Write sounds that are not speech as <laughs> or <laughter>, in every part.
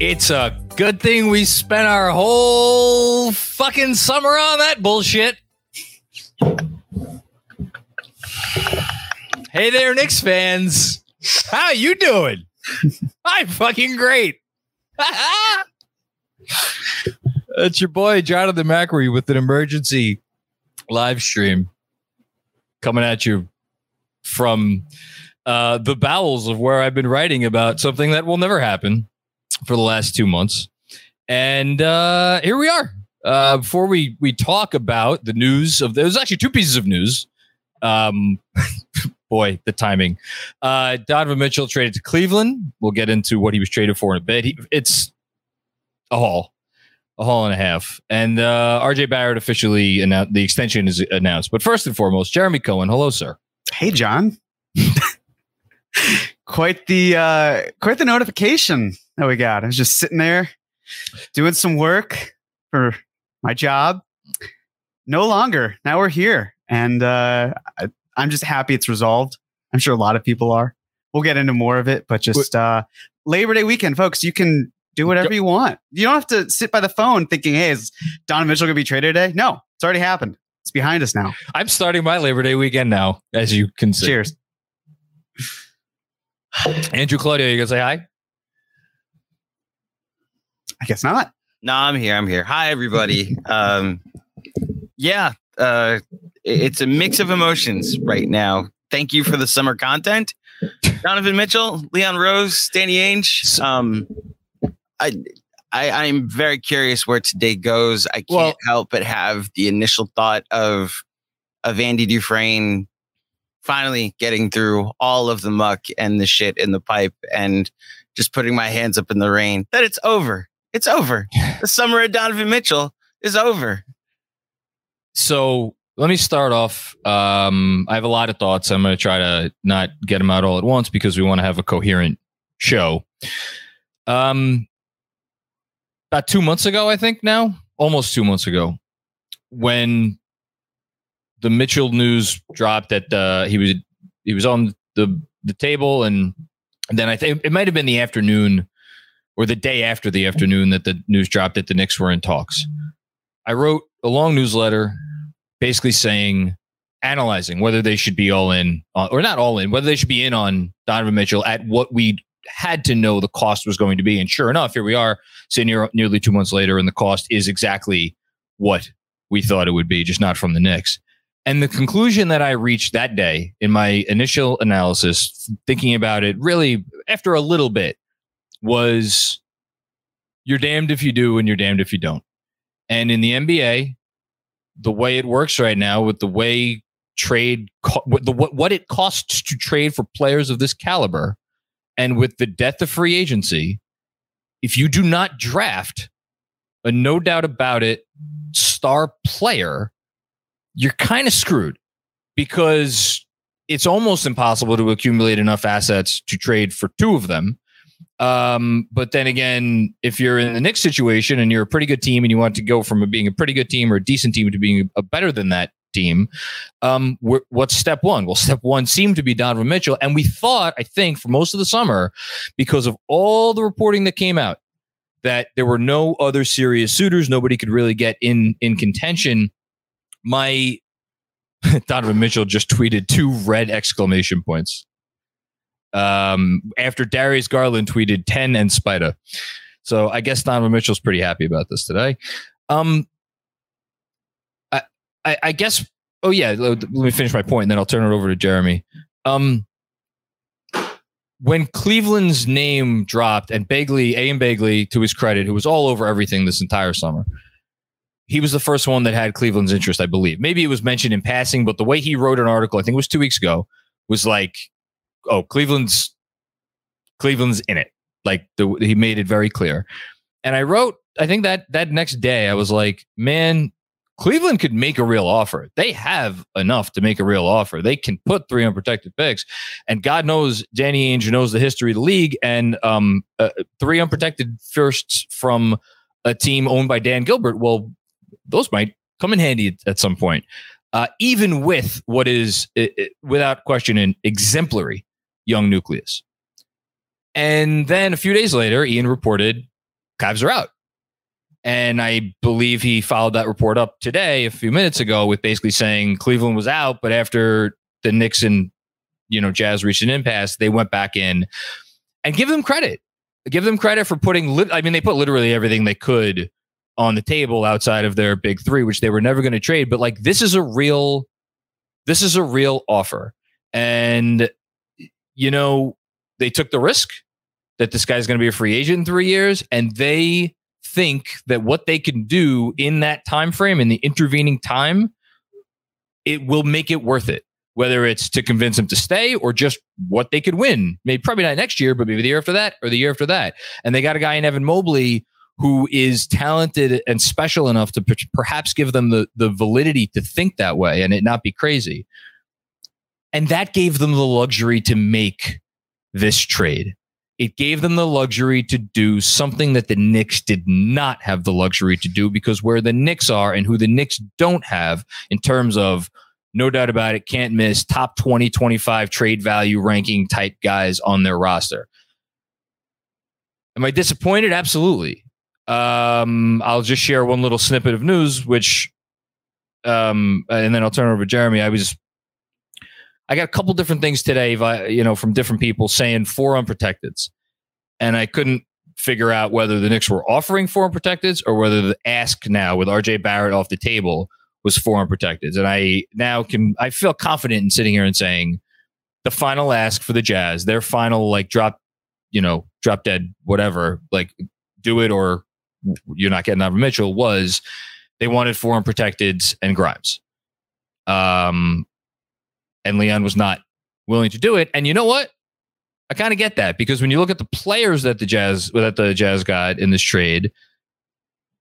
it's a good thing we spent our whole fucking summer on that bullshit. Hey there, Knicks fans. How you doing? <laughs> I'm fucking great. <laughs> That's your boy Jonathan Macri with an emergency live stream coming at you from uh, the bowels of where I've been writing about something that will never happen for the last two months. And uh, here we are. Uh, before we we talk about the news of there's actually two pieces of news. Um, <laughs> boy, the timing. Uh, Donovan Mitchell traded to Cleveland. We'll get into what he was traded for in a bit. He, it's a haul, a haul and a half. And uh, RJ Barrett officially announced the extension is announced. But first and foremost, Jeremy Cohen. Hello, sir. Hey, John. <laughs> quite the uh, quite the notification that we got. I was just sitting there doing some work for my job. No longer. Now we're here, and uh, I, I'm just happy it's resolved. I'm sure a lot of people are. We'll get into more of it, but just uh, Labor Day weekend, folks. You can do whatever you want. You don't have to sit by the phone thinking, "Hey, is Donovan Mitchell going to be traded today?" No, it's already happened. It's behind us now. I'm starting my Labor Day weekend now, as you can see. Cheers. Andrew Claudio, you gonna say hi? I guess not. No, I'm here. I'm here. Hi, everybody. <laughs> um, yeah, uh, it's a mix of emotions right now. Thank you for the summer content, Donovan Mitchell, Leon Rose, Danny Ainge. Um, I, I, I'm very curious where today goes. I can't Well- help but have the initial thought of, of Andy Dufresne finally getting through all of the muck and the shit in the pipe and just putting my hands up in the rain that it's over. It's over. <laughs> The summer of Donovan Mitchell is over. So let me start off. Um, I have a lot of thoughts. I'm going to try to not get them out all at once because we want to have a coherent show. Um, about two months ago, I think now, almost two months ago, when the Mitchell news dropped that uh, he was he was on the the table, and then I think it might have been the afternoon or the day after the afternoon that the news dropped that the Knicks were in talks. I wrote a long newsletter basically saying analyzing whether they should be all in uh, or not all in whether they should be in on Donovan Mitchell at what we had to know the cost was going to be and sure enough here we are sitting near, nearly 2 months later and the cost is exactly what we thought it would be just not from the Knicks and the conclusion that I reached that day in my initial analysis thinking about it really after a little bit was you're damned if you do and you're damned if you don't. And in the NBA, the way it works right now, with the way trade, what, the, what, what it costs to trade for players of this caliber, and with the death of free agency, if you do not draft a no doubt about it star player, you're kind of screwed because it's almost impossible to accumulate enough assets to trade for two of them. Um, but then again, if you're in the Knicks situation and you're a pretty good team and you want to go from being a pretty good team or a decent team to being a better than that team, um, what's step one? Well, step one seemed to be Donovan Mitchell. And we thought, I think, for most of the summer, because of all the reporting that came out, that there were no other serious suitors, nobody could really get in in contention. My <laughs> Donovan Mitchell just tweeted two red exclamation points um, after Darius Garland tweeted 10 and Spida. So I guess Donovan Mitchell's pretty happy about this today. Um, I, I, I guess, oh, yeah, let, me finish my point and then I'll turn it over to Jeremy. Um, when Cleveland's name dropped and Begley, Ian Begley, to his credit, who was all over everything this entire summer, he was the first one that had Cleveland's interest, I believe. Maybe it was mentioned in passing, but the way he wrote an article, I think it was two weeks ago, was like oh, Cleveland's Cleveland's in it. Like the, he made it very clear. And I wrote, I think that that next day, I was like, man, Cleveland could make a real offer. They have enough to make a real offer. They can put three unprotected picks, and God knows Danny Ainge knows the history of the league. And um, uh, three unprotected firsts from a team owned by Dan Gilbert. Well, those might come in handy at some point, uh, even with what is, without question, an exemplary young nucleus. And then a few days later, Ian reported Cavs are out. And I believe he followed that report up today, a few minutes ago, with basically saying Cleveland was out, but after the Knicks and you know Jazz reached an impasse, they went back in and give them credit. Give them credit for putting. Li- I mean, they put literally everything they could on the table outside of their big three, which they were never going to trade. But like, this is a real, this is a real offer, and you know, they took the risk that this guy's going to be a free agent in three years, and they think that what they can do in that time frame, in the intervening time, it will make it worth it. Whether it's to convince him to stay or just what they could win, maybe probably not next year, but maybe the year after that or the year after that. And they got a guy in Evan Mobley who is talented and special enough to perhaps give them the the validity to think that way and it not be crazy. And that gave them the luxury to make this trade. It gave them the luxury to do something that the Knicks did not have the luxury to do because where the Knicks are and who the Knicks don't have in terms of no doubt about it, can't miss top 20, 25 trade value ranking type guys on their roster. Am I disappointed? Absolutely. Um, I'll just share one little snippet of news, which, um, and then I'll turn over to Jeremy. I was I got a couple different things today, you know, from different people saying four unprotecteds, and I couldn't figure out whether the Knicks were offering four unprotecteds or whether the ask now with RJ Barrett off the table was four unprotecteds. And I now can I feel confident in sitting here and saying the final ask for the Jazz, their final like drop, you know, drop dead, whatever, like do it or you're not getting out Mitchell was they wanted four unprotecteds and Grimes. Um, and Leon was not willing to do it. And you know what? I kind of get that because when you look at the players that the Jazz that the Jazz got in this trade,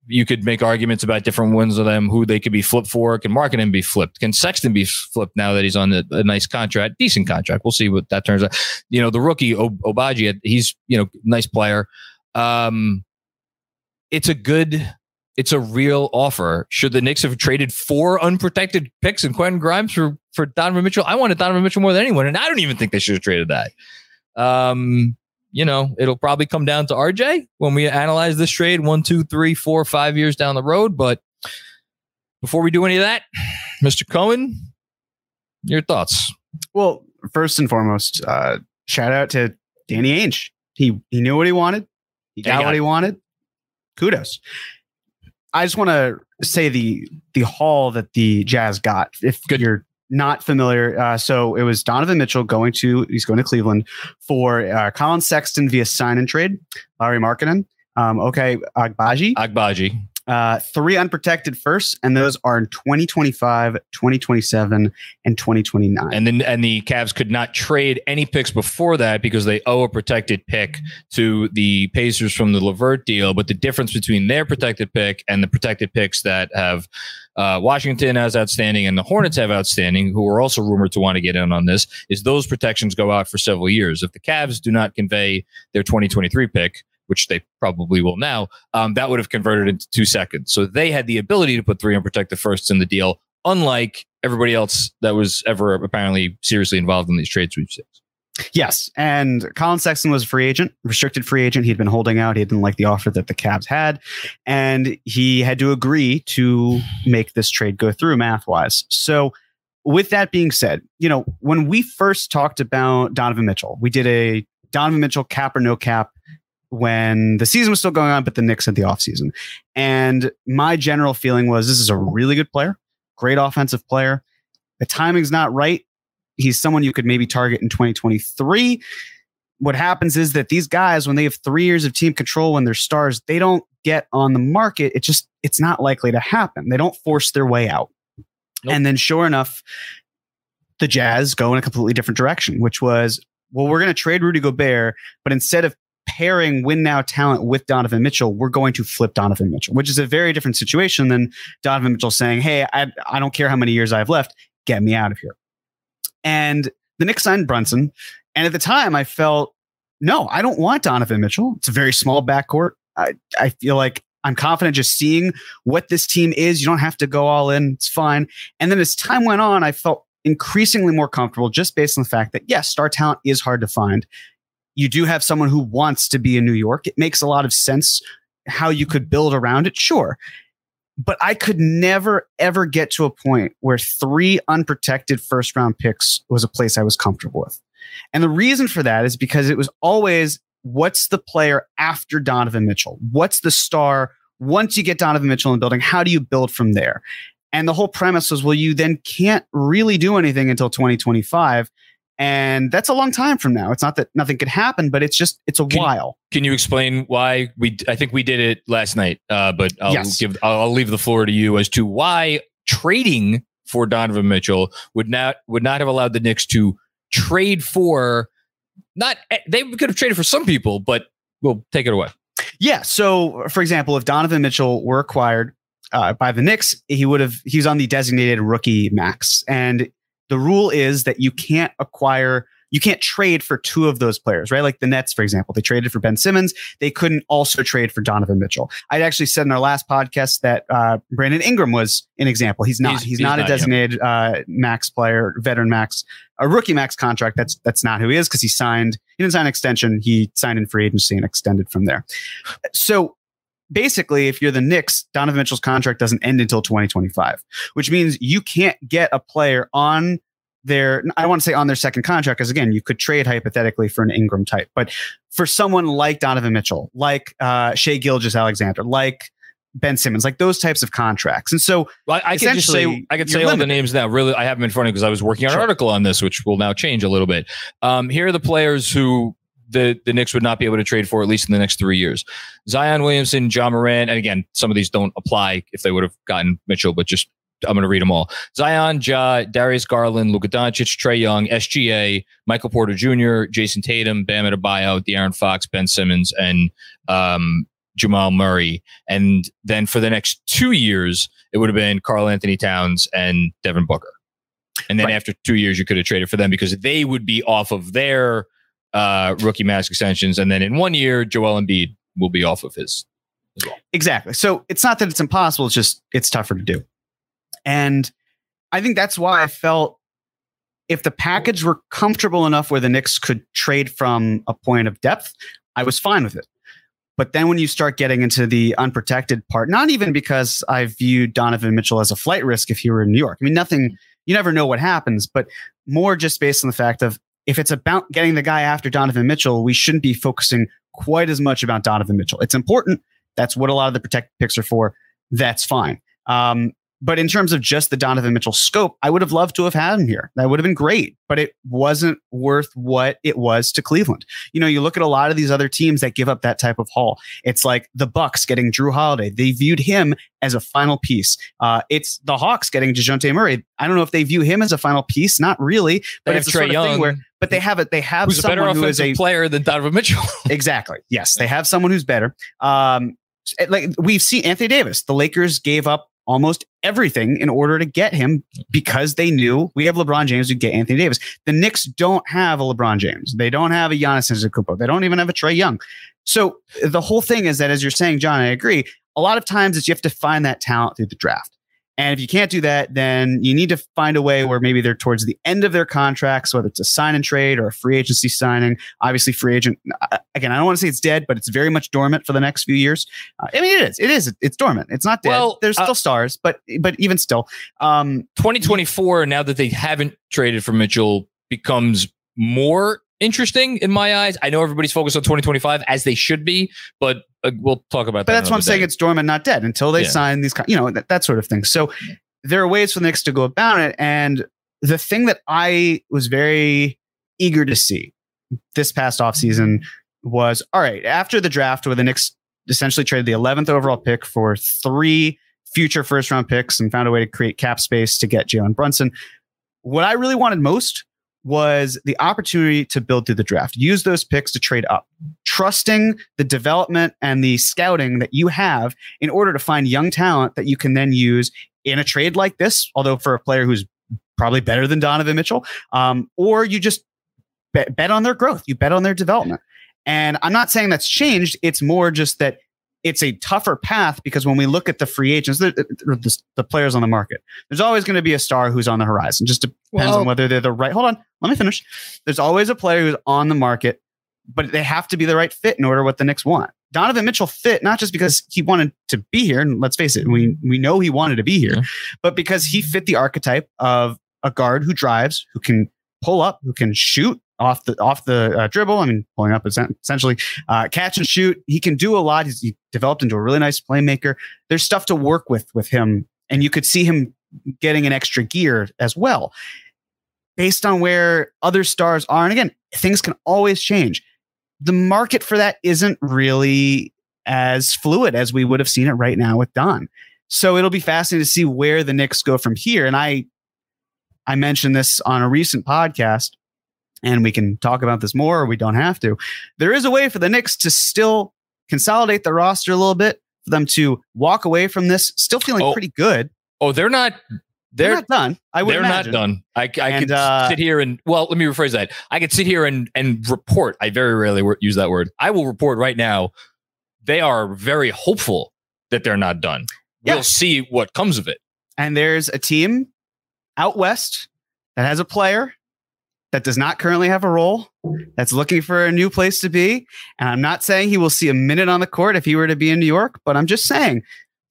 you could make arguments about different ones of them, who they could be flipped for. Can Markkanen be flipped? Can Sexton be flipped now that he's on a, a nice contract, decent contract? We'll see what that turns out. You know, the rookie Agbaji, he's you know nice player. Um, it's a good, it's a real offer. Should the Knicks have traded four unprotected picks and Quentin Grimes for for Donovan Mitchell? I wanted Donovan Mitchell more than anyone, and I don't even think they should have traded that. Um, you know, it'll probably come down to RJ when we analyze this trade one, two, three, four, five years down the road. But before we do any of that, Mr. Cohen, your thoughts? Well, first and foremost, uh, shout out to Danny Ainge. He he knew what he wanted. He got, got what he wanted. Kudos. I just want to say the the haul that the Jazz got. If Good. you're not familiar. Uh, so it was Donovan Mitchell going to he's going to Cleveland for uh, Collin Sexton via sign and trade. Lauri Markkanen. Um, okay, Agbaji. Agbaji. Uh, three unprotected firsts, and those are in 2025, 2027, and 2029. And then and the Cavs could not trade any picks before that because they owe a protected pick to the Pacers from the LeVert deal. But the difference between their protected pick and the protected picks that have uh, Washington has outstanding and the Hornets have outstanding, who are also rumored to want to get in on this, is those protections go out for several years. If the Cavs do not convey their 2023 pick, which they probably will now, um, that would have converted into two seconds. So they had the ability to put three unprotected firsts in the deal, unlike everybody else that was ever apparently seriously involved in these trade sweepstakes. Yes, and Collin Sexton was a free agent, restricted free agent. He'd been holding out. He didn't like the offer that the Cavs had, and he had to agree to make this trade go through math wise. So, with that being said, you know when we first talked about Donovan Mitchell, we did a Donovan Mitchell cap or no cap when the season was still going on, but the Knicks had the offseason. And my general feeling was this is a really good player, great offensive player. The timing's not right. He's someone you could maybe target in 2023. What happens is that these guys, when they have three years of team control, when they're stars, they don't get on the market. It just, it's not likely to happen. They don't force their way out. Nope. And then, sure enough, the Jazz go in a completely different direction, which was, well, we're going to trade Rudy Gobert, but instead of pairing win now talent with Donovan Mitchell, we're going to flip Donovan Mitchell, which is a very different situation than Donovan Mitchell saying, Hey, I, I don't care how many years I have left, get me out of here. And the Knicks signed Brunson. And at the time, I felt, no, I don't want Donovan Mitchell. It's a very small backcourt. I, I feel like I'm confident just seeing what this team is. You don't have to go all in. It's fine. And then as time went on, I felt increasingly more comfortable just based on the fact that, yes, star talent is hard to find you do have someone who wants to be in New York. It makes a lot of sense how you could build around it, sure. But I could never, ever get to a point where three unprotected first round picks was a place I was comfortable with. And the reason for that is because it was always what's the player after Donovan Mitchell? What's the star once you get Donovan Mitchell in the building? How do you build from there? And the whole premise was, well, you then can't really do anything until 2025 and that's a long time from now. It's not that nothing could happen, but it's just it's a can, while. Can you explain why we? I think we did it last night, uh, but I'll yes. give I'll, I'll leave the floor to you as to why trading for Donovan Mitchell would not would not have allowed the Knicks to trade for not they could have traded for some people, but we'll take it away. Yeah. So, for example, if Donovan Mitchell were acquired uh, by the Knicks, he would have he's on the designated rookie max, and the rule is that you can't acquire you can't trade for two of those players, right? Like the Nets, for example, they traded for Ben Simmons. They couldn't also trade for Donovan Mitchell. I'd actually said in our last podcast that uh, Brandon Ingram was an example. He's not. He's, he's, he's not, not, a designated uh, max player, veteran max, a rookie max contract. That's that's not who he is because he signed. He didn't sign an extension. He signed in free agency and extended from there. So basically, if you're the Knicks, Donovan Mitchell's contract doesn't end until 2025, which means you can't get a player on their, I want to say on their second contract, because again, you could trade hypothetically for an Ingram type, but for someone like Donovan Mitchell, like uh, Shai Gilgeous-Alexander, like Ben Simmons, like those types of contracts. And so well, I, I can just say I could say all the names now. Really, I have them in front of because I was working on sure. an article on this, which will now change a little bit. Um, here are the players who the the Knicks would not be able to trade for at least in the next three years. Zion Williamson, Ja Morant, and again, some of these don't apply if they would have gotten Mitchell, but just I'm going to read them all. Zion, Ja, Darius Garland, Luka Doncic, Trae Young, SGA, Michael Porter Jr., Jayson Tatum, Bam Adebayo, De'Aaron Fox, Ben Simmons, and um, Jamal Murray. And then for the next two years, it would have been Karl-Anthony Towns and Devin Booker. And then Right. after two years, you could have traded for them because they would be off of their uh, rookie max extensions. And then in one year, Joel Embiid will be off of his well. Exactly. So it's not that it's impossible, it's just it's tougher to do. And I think that's why I felt if the package were comfortable enough where the Knicks could trade from a point of depth, I was fine with it. But then when you start getting into the unprotected part, not even because I viewed Donovan Mitchell as a flight risk if he were in New York. I mean, nothing, you never know what happens, but more just based on the fact of if it's about getting the guy after Donovan Mitchell, we shouldn't be focusing quite as much about Donovan Mitchell. It's important. That's what a lot of the protected picks are for. That's fine. Um, but in terms of just the Donovan Mitchell scope, I would have loved to have had him here. That would have been great, but it wasn't worth what it was to Cleveland. You know, you look at a lot of these other teams that give up that type of haul. It's like the Bucks getting Jrue Holiday. They viewed him as a final piece. Uh, it's the Hawks getting Dejounte Murray. I don't know if they view him as a final piece. Not really, but They it's have Trae sort of thing Young, where. But they have it. They have who's a better someone who is a player than Donovan Mitchell. <laughs> exactly. Yes, they have someone who's better. Um, like we've seen Anthony Davis. The Lakers gave up almost everything in order to get him because they knew we have LeBron James, we get Anthony Davis. The Knicks don't have a LeBron James. They don't have a Giannis Antetokounmpo. They don't even have a Trae Young. So the whole thing is that, as you're saying, John, I agree. A lot of times, it's you have to find that talent through the draft. And if you can't do that, then you need to find a way where maybe they're towards the end of their contracts, whether it's a sign and trade or a free agency signing. Obviously, free agent, uh, again, I don't want to say it's dead, but it's very much dormant for the next few years. Uh, I mean, it is. It is. It's dormant. It's not dead. Well, There's uh, still stars, but but even still, um, 2024, now that they haven't traded for Mitchell, becomes more interesting in my eyes. I know everybody's focused on 2025 as they should be, but uh, we'll talk about but that. that's what I'm another saying. It's dormant, not dead until they Yeah. sign these, you know, that, that sort of thing. So there are ways for the Knicks to go about it. And the thing that I was very eager to see this past offseason was all right, after the draft where the Knicks essentially traded the 11th overall pick for three future first round picks and found a way to create cap space to get Jalen Brunson. What I really wanted most was the opportunity to build through the draft, use those picks to trade up, trusting the development and the scouting that you have in order to find young talent that you can then use in a trade like this. Although for a player who's probably better than Donovan Mitchell, um, or you just bet, bet on their growth, you bet on their development. And I'm not saying that's changed. It's more just that it's a tougher path because when we look at the free agents, the, the, the players on the market, there's always going to be a star who's on the horizon. Just depends Well- on whether they're the right. Hold on, let me finish. There's always a player who's on the market, but they have to be the right fit in order what the Knicks want. Donovan Mitchell fit not just because he wanted to be here, and let's face it, we we know he wanted to be here, Yeah. but because he fit the archetype of a guard who drives, who can pull up, who can shoot off the off the uh, dribble. I mean, pulling up essentially uh, catch and shoot. He can do a lot. He's he developed into a really nice playmaker. There's stuff to work with with him, and you could see him getting an extra gear as well, based on where other stars are. And again, things can always change. The market for that isn't really as fluid as we would have seen it right now with Don. So it'll be fascinating to see where the Knicks go from here. And I, I mentioned this on a recent podcast, and we can talk about this more, or we don't have to. There is a way for the Knicks to still consolidate the roster a little bit, for them to walk away from this still feeling Oh, pretty good. Oh, they're not. They're, They're not done. I would they're imagine. not done. I, I And, could uh, sit here and well, let me rephrase that. I could sit here and and report. I very rarely use that word. I will report right now. They are very hopeful that they're not done. We'll see what comes of it. and there's a team out west that has a player that does not currently have a role that's looking for a new place to be and i'm not saying he will see a minute on the court if he were to be in new york but i'm just saying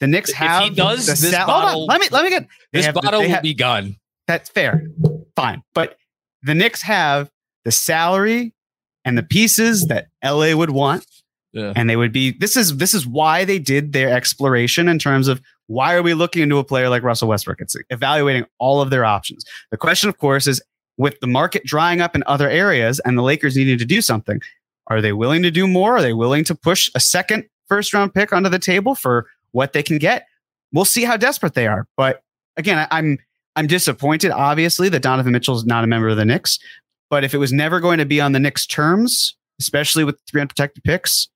the Knicks If have he does, the this sal- hold on, bottle- let me let me get This the- bottle will have- be gone. that's fair fine but the Knicks have the salary and the pieces that LA would want Yeah. and they would be this is this is why they did their exploration in terms of why are we looking into a player like Russell Westbrook it's evaluating all of their options the question of course is with the market drying up in other areas and the Lakers needing to do something are they willing to do more are they willing to push a second first round pick onto the table for what they can get we'll see how desperate they are but again, I'm I'm disappointed, obviously, that Donovan Mitchell is not a member of the Knicks. But if it was never going to be on the Knicks' terms, especially with three unprotected picks,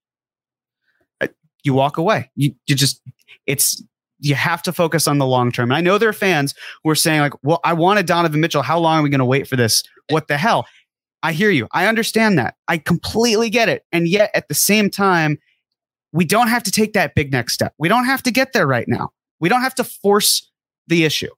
you walk away. You you just it's you have to focus on the long term. And I know there are fans who are saying like, "Well, I wanted Donovan Mitchell. How long are we going to wait for this? What the hell?" I hear you. I understand that. I completely get it. And yet at the same time, we don't have to take that big next step. We don't have to get there right now. We don't have to force the issue.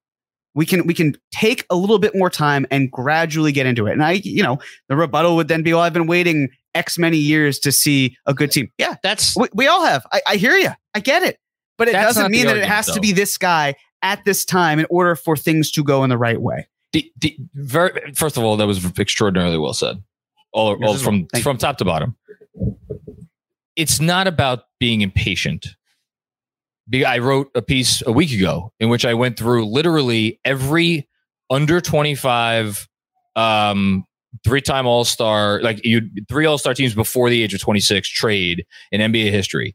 We can we can take a little bit more time and gradually get into it. And I, you know, the rebuttal would then be, "Well, I've been waiting X many years to see a good team." Yeah, That's we, we all have. I, I hear you. I get it. But it That's doesn't mean the that it argument, has to be this guy at this time in order for things to go in the right way. the, the very first of all, that was extraordinarily well said. All, all from. Thank from top to bottom. It's not about being impatient. I wrote a piece a week ago in which I went through literally every under 25 um three-time all-star like you three all-star teams before the age of 26 trade in NBA history.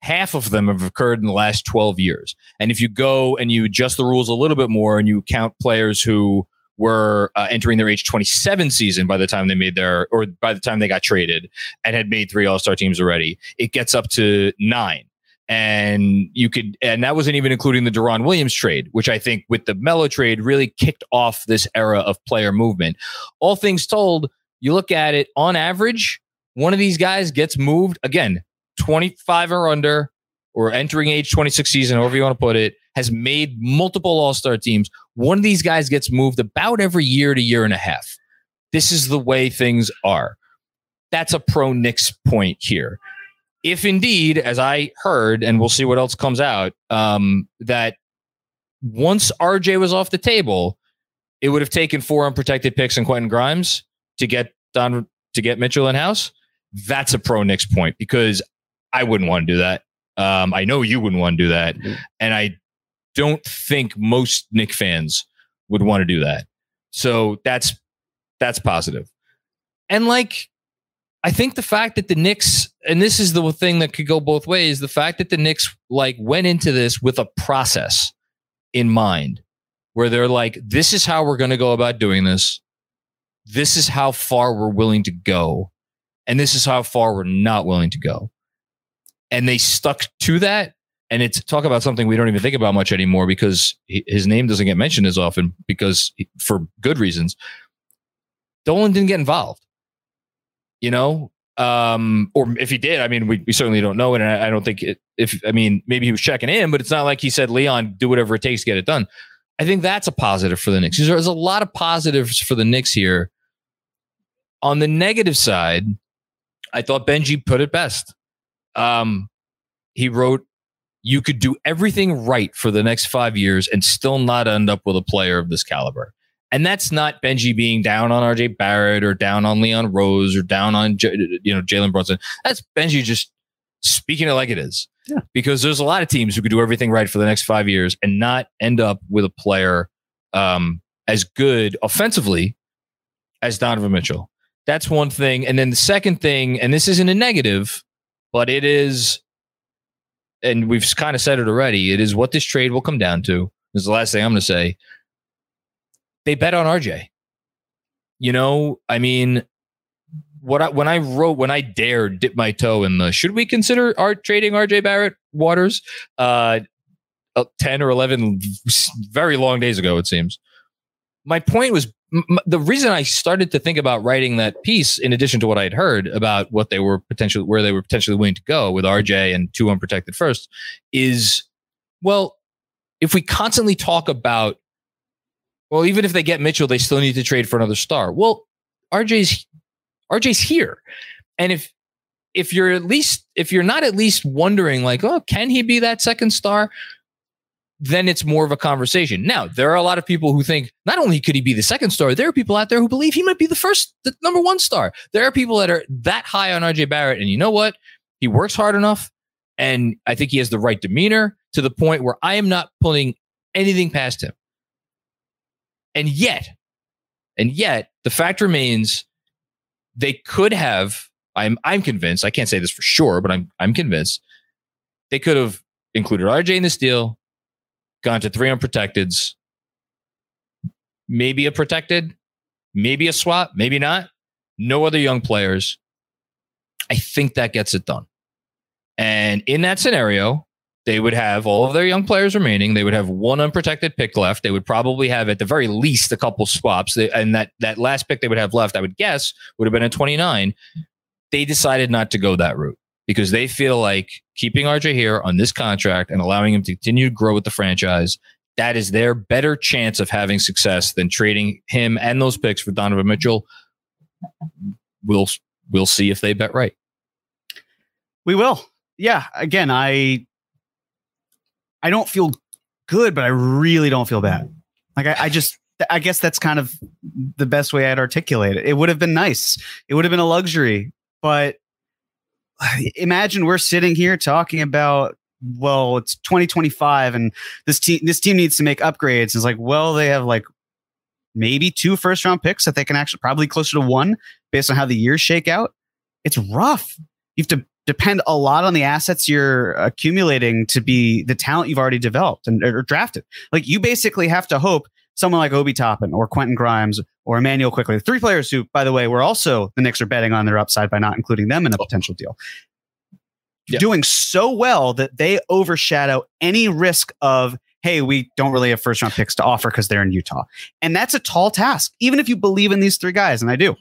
Half of them have occurred in the last 12 years. And if you go and you adjust the rules a little bit more and you count players who were uh, entering their age 27 season by the time they made their, or by the time they got traded and had made three All Star teams already, it gets up to nine. And you could, and that wasn't even including the Deron Williams trade, which I think with the Melo trade really kicked off this era of player movement. All things told, you look at it on average, one of these guys gets moved again, 25 or under, or entering age 26 season, however you want to put it, has made multiple All Star teams. One of these guys gets moved about every year to year and a half. This is the way things are. That's a pro Knicks point here. If indeed, as I heard, and we'll see what else comes out, um, that once RJ was off the table, it would have taken four unprotected picks and Quentin Grimes to get Don to get Mitchell in house. That's a pro Knicks point because I wouldn't want to do that. Um, I know you wouldn't want to do that, and I don't think most Knick fans would want to do that. So that's that's positive. And like I think the fact that the Knicks and this is the thing that could go both ways, the fact that the Knicks like went into this with a process in mind where they're like this is how we're going to go about doing this. This is how far we're willing to go and this is how far we're not willing to go. And they stuck to that and it's talk about something we don't even think about much anymore because his name doesn't get mentioned as often because for good reasons. Dolan didn't get involved, you know, um, or if he did, I mean, we, we certainly don't know, and I, I don't think it, if I mean maybe he was checking in, but it's not like he said, "Leon, do whatever it takes to get it done." I think that's a positive for the Knicks. There's a lot of positives for the Knicks here. On the negative side, I thought Benji put it best. Um, he wrote you could do everything right for the next five years and still not end up with a player of this caliber. And that's not Benji being down on RJ Barrett or down on Leon Rose or down on J- you know Jalen Brunson. That's Benji just speaking it like it is. Yeah. Because there's a lot of teams who could do everything right for the next five years and not end up with a player um, as good offensively as Donovan Mitchell. That's one thing. And then the second thing, and this isn't a negative, but it is and we've kind of said it already, it is what this trade will come down to. This is the last thing I'm going to say. They bet on RJ. You know, I mean, what I, when I wrote, when I dared dip my toe in the should we consider art trading RJ Barrett waters? Uh, uh, 10 or 11 very long days ago, it seems. My point was m- the reason I started to think about writing that piece, in addition to what I had heard about what they were potentially, where they were potentially willing to go with RJ and two unprotected first, is well, if we constantly talk about, well, even if they get Mitchell, they still need to trade for another star. Well, RJ's RJ's here, and if if you're at least if you're not at least wondering like, oh, can he be that second star? Then it's more of a conversation. Now, there are a lot of people who think not only could he be the second star, there are people out there who believe he might be the first, the number one star. There are people that are that high on RJ Barrett. And you know what? He works hard enough. And I think he has the right demeanor to the point where I am not pulling anything past him. And yet, and yet, the fact remains they could have, I'm I'm convinced, I can't say this for sure, but I'm I'm convinced they could have included RJ in this deal, gone to three unprotecteds, maybe a protected, maybe a swap, maybe not. No other young players. I think that gets it done. And in that scenario, they would have all of their young players remaining. They would have one unprotected pick left. They would probably have at the very least a couple swaps. and that that last pick they would have left, I would guess, would have been a 29. They decided not to go that route because they feel like keeping RJ here on this contract and allowing him to continue to grow with the franchise, that is their better chance of having success than trading him and those picks for Donovan Mitchell. We'll we'll see if they bet right. We will. Yeah. Again, I I don't feel good, but I really don't feel bad. Like I, I just I guess that's kind of the best way I'd articulate it. It would have been nice. It would have been a luxury, but <sighs> imagine we're sitting here talking about well, it's 2025 and this team this team needs to make upgrades. It's like, well, they have like maybe two first round picks that they can actually probably closer to one based on how the years shake out. It's rough. You have to depend a lot on the assets you're accumulating to be the talent you've already developed and or drafted. Like you basically have to hope someone like Obi Toppin or Quentin Grimes or Immanuel Quickley, three players who, by the way, were also the Knicks are betting on their upside by not including them in a potential deal. Yep. Doing so well that they overshadow any risk of, hey, we don't really have first round picks to offer because they're in Utah. And that's a tall task, even if you believe in these three guys, and I do.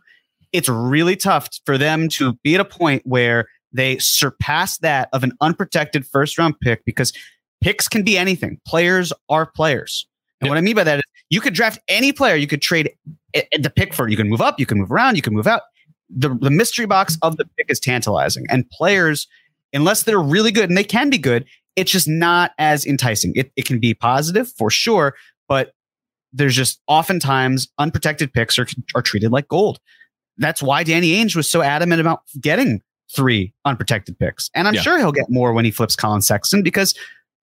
It's really tough for them to be at a point where they surpass that of an unprotected first round pick because picks can be anything. Players are players. And what I mean by that is you could draft any player, you could trade the pick for. You can move up, you can move around, you can move out. The, the mystery box of the pick is tantalizing. And players, unless they're really good, and they can be good, it's just not as enticing. It, it can be positive for sure, but there's just oftentimes unprotected picks are, are treated like gold. That's why Danny Ainge was so adamant about getting three unprotected picks. And I'm yeah. sure he'll get more when he flips Collin Sexton because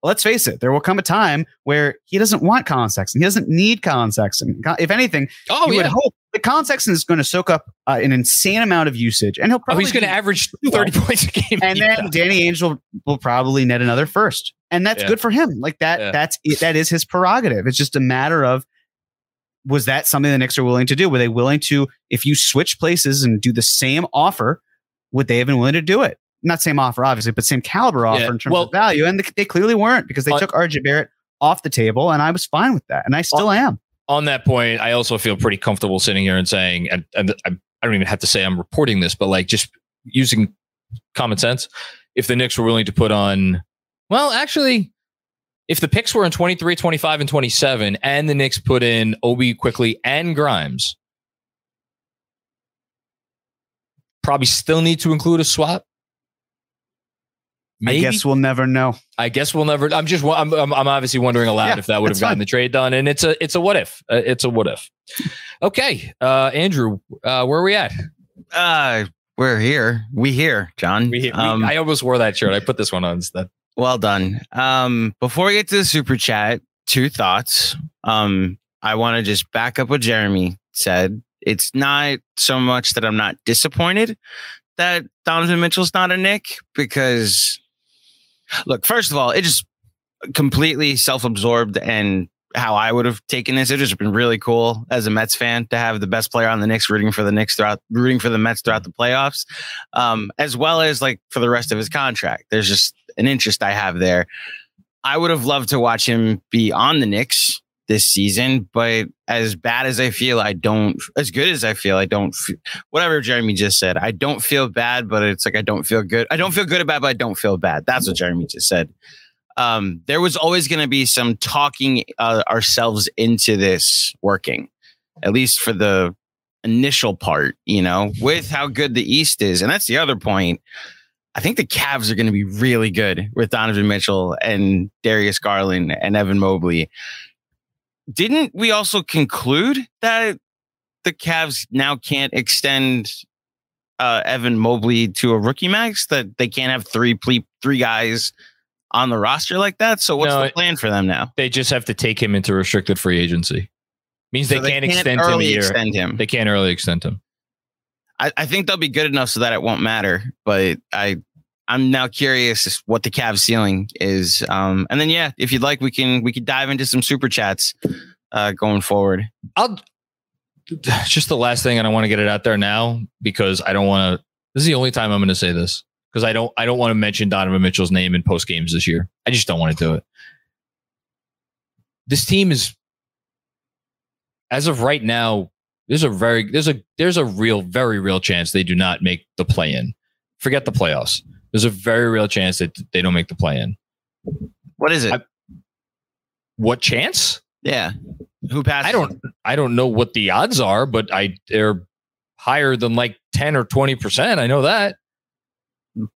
let's face it, there will come a time where he doesn't want Collin Sexton. He doesn't need Collin Sexton. If anything, oh, you yeah. would hope that Collin Sexton is going to soak up uh, an insane amount of usage and he'll probably oh, he's going to average 30 points a game. And yeah. then Danny Ainge will, will probably net another first. And that's good for him. Like that, that's that is his prerogative. It's just a matter of was that something the Knicks are willing to do? Were they willing to, if you switch places and do the same offer, would they have been willing to do it? Not same offer, obviously, but same caliber offer yeah. in terms well, of value. And they, clearly weren't because they uh, took RJ Barrett off the table, and I was fine with that, and I still am. On that point, I also feel pretty comfortable sitting here and saying, and, and I, I don't even have to say I'm reporting this, but like just using common sense, if the Knicks were willing to put on, well, actually, if the picks were in 23, 25, and 27, and the Knicks put in Obi Quickley and Grimes, probably still need to include a swap. Maybe. I guess we'll never know. I guess we'll never. I'm just. I'm. I'm, I'm obviously wondering aloud yeah, if that would have gotten fine. the trade done, and it's a. It's a what if. Uh, it's a what if. Okay, uh, Andrew, uh, where are we at? Uh, we're here. We here, John. We, um, I almost wore that shirt. I put this one on instead. Well done. Um, before we get to the super chat, two thoughts. Um, I want to just back up what Jeremy said it's not so much that I'm not disappointed that Donovan Mitchell's not a Knick because, look, first of all, it just completely self absorbed and how I would have taken this. It just been really cool as a Mets fan to have the best player on the Knicks rooting for the Knicks throughout, rooting for the Mets throughout the playoffs, um, as well as like for the rest of his contract. There's just an interest I have there. I would have loved to watch him be on the Knicks this season. But as bad as I feel, I don't, as good as I feel, I don't, whatever Jeremy just said, I don't feel bad, but it's like I don't feel good. I don't feel good about it, but I don't feel bad. That's what Jeremy just said. Um, there was always going to be some talking uh, ourselves into this working, at least for the initial part, you know, with how good the East is. And that's the other point. I think the Cavs are going to be really good with Donovan Mitchell and Darius Garland and Evan Mobley didn't we also conclude that the Cavs now can't extend uh, Evan Mobley to a rookie max? That they can't have three ple- three guys on the roster like that. So what's no, the plan for them now? They just have to take him into restricted free agency. Means so they, can't, can't extend him a year. Extend him. They can't early extend him. I, I think they'll be good enough so that it won't matter. But I I'm now curious what the Cavs ceiling is. Um, and then yeah, if you'd like, we can we could dive into some super chats. uh, going forward. I'll <sighs> just the last thing, and I want to get it out there now because I don't want to. This is the only time I'm going to say this because I don't. I don't want to mention Donovan Mitchell's name in post games this year. I just don't want to do it. This team is, as of right now, there's a very there's a there's a real very real chance they do not make the play in. Forget the playoffs. There's a very real chance that they don't make the play in. What is it? I- What chance? yeah. Who passed? I don't I don't know what the odds are, but I they're higher than like 10 or 20%. I know that.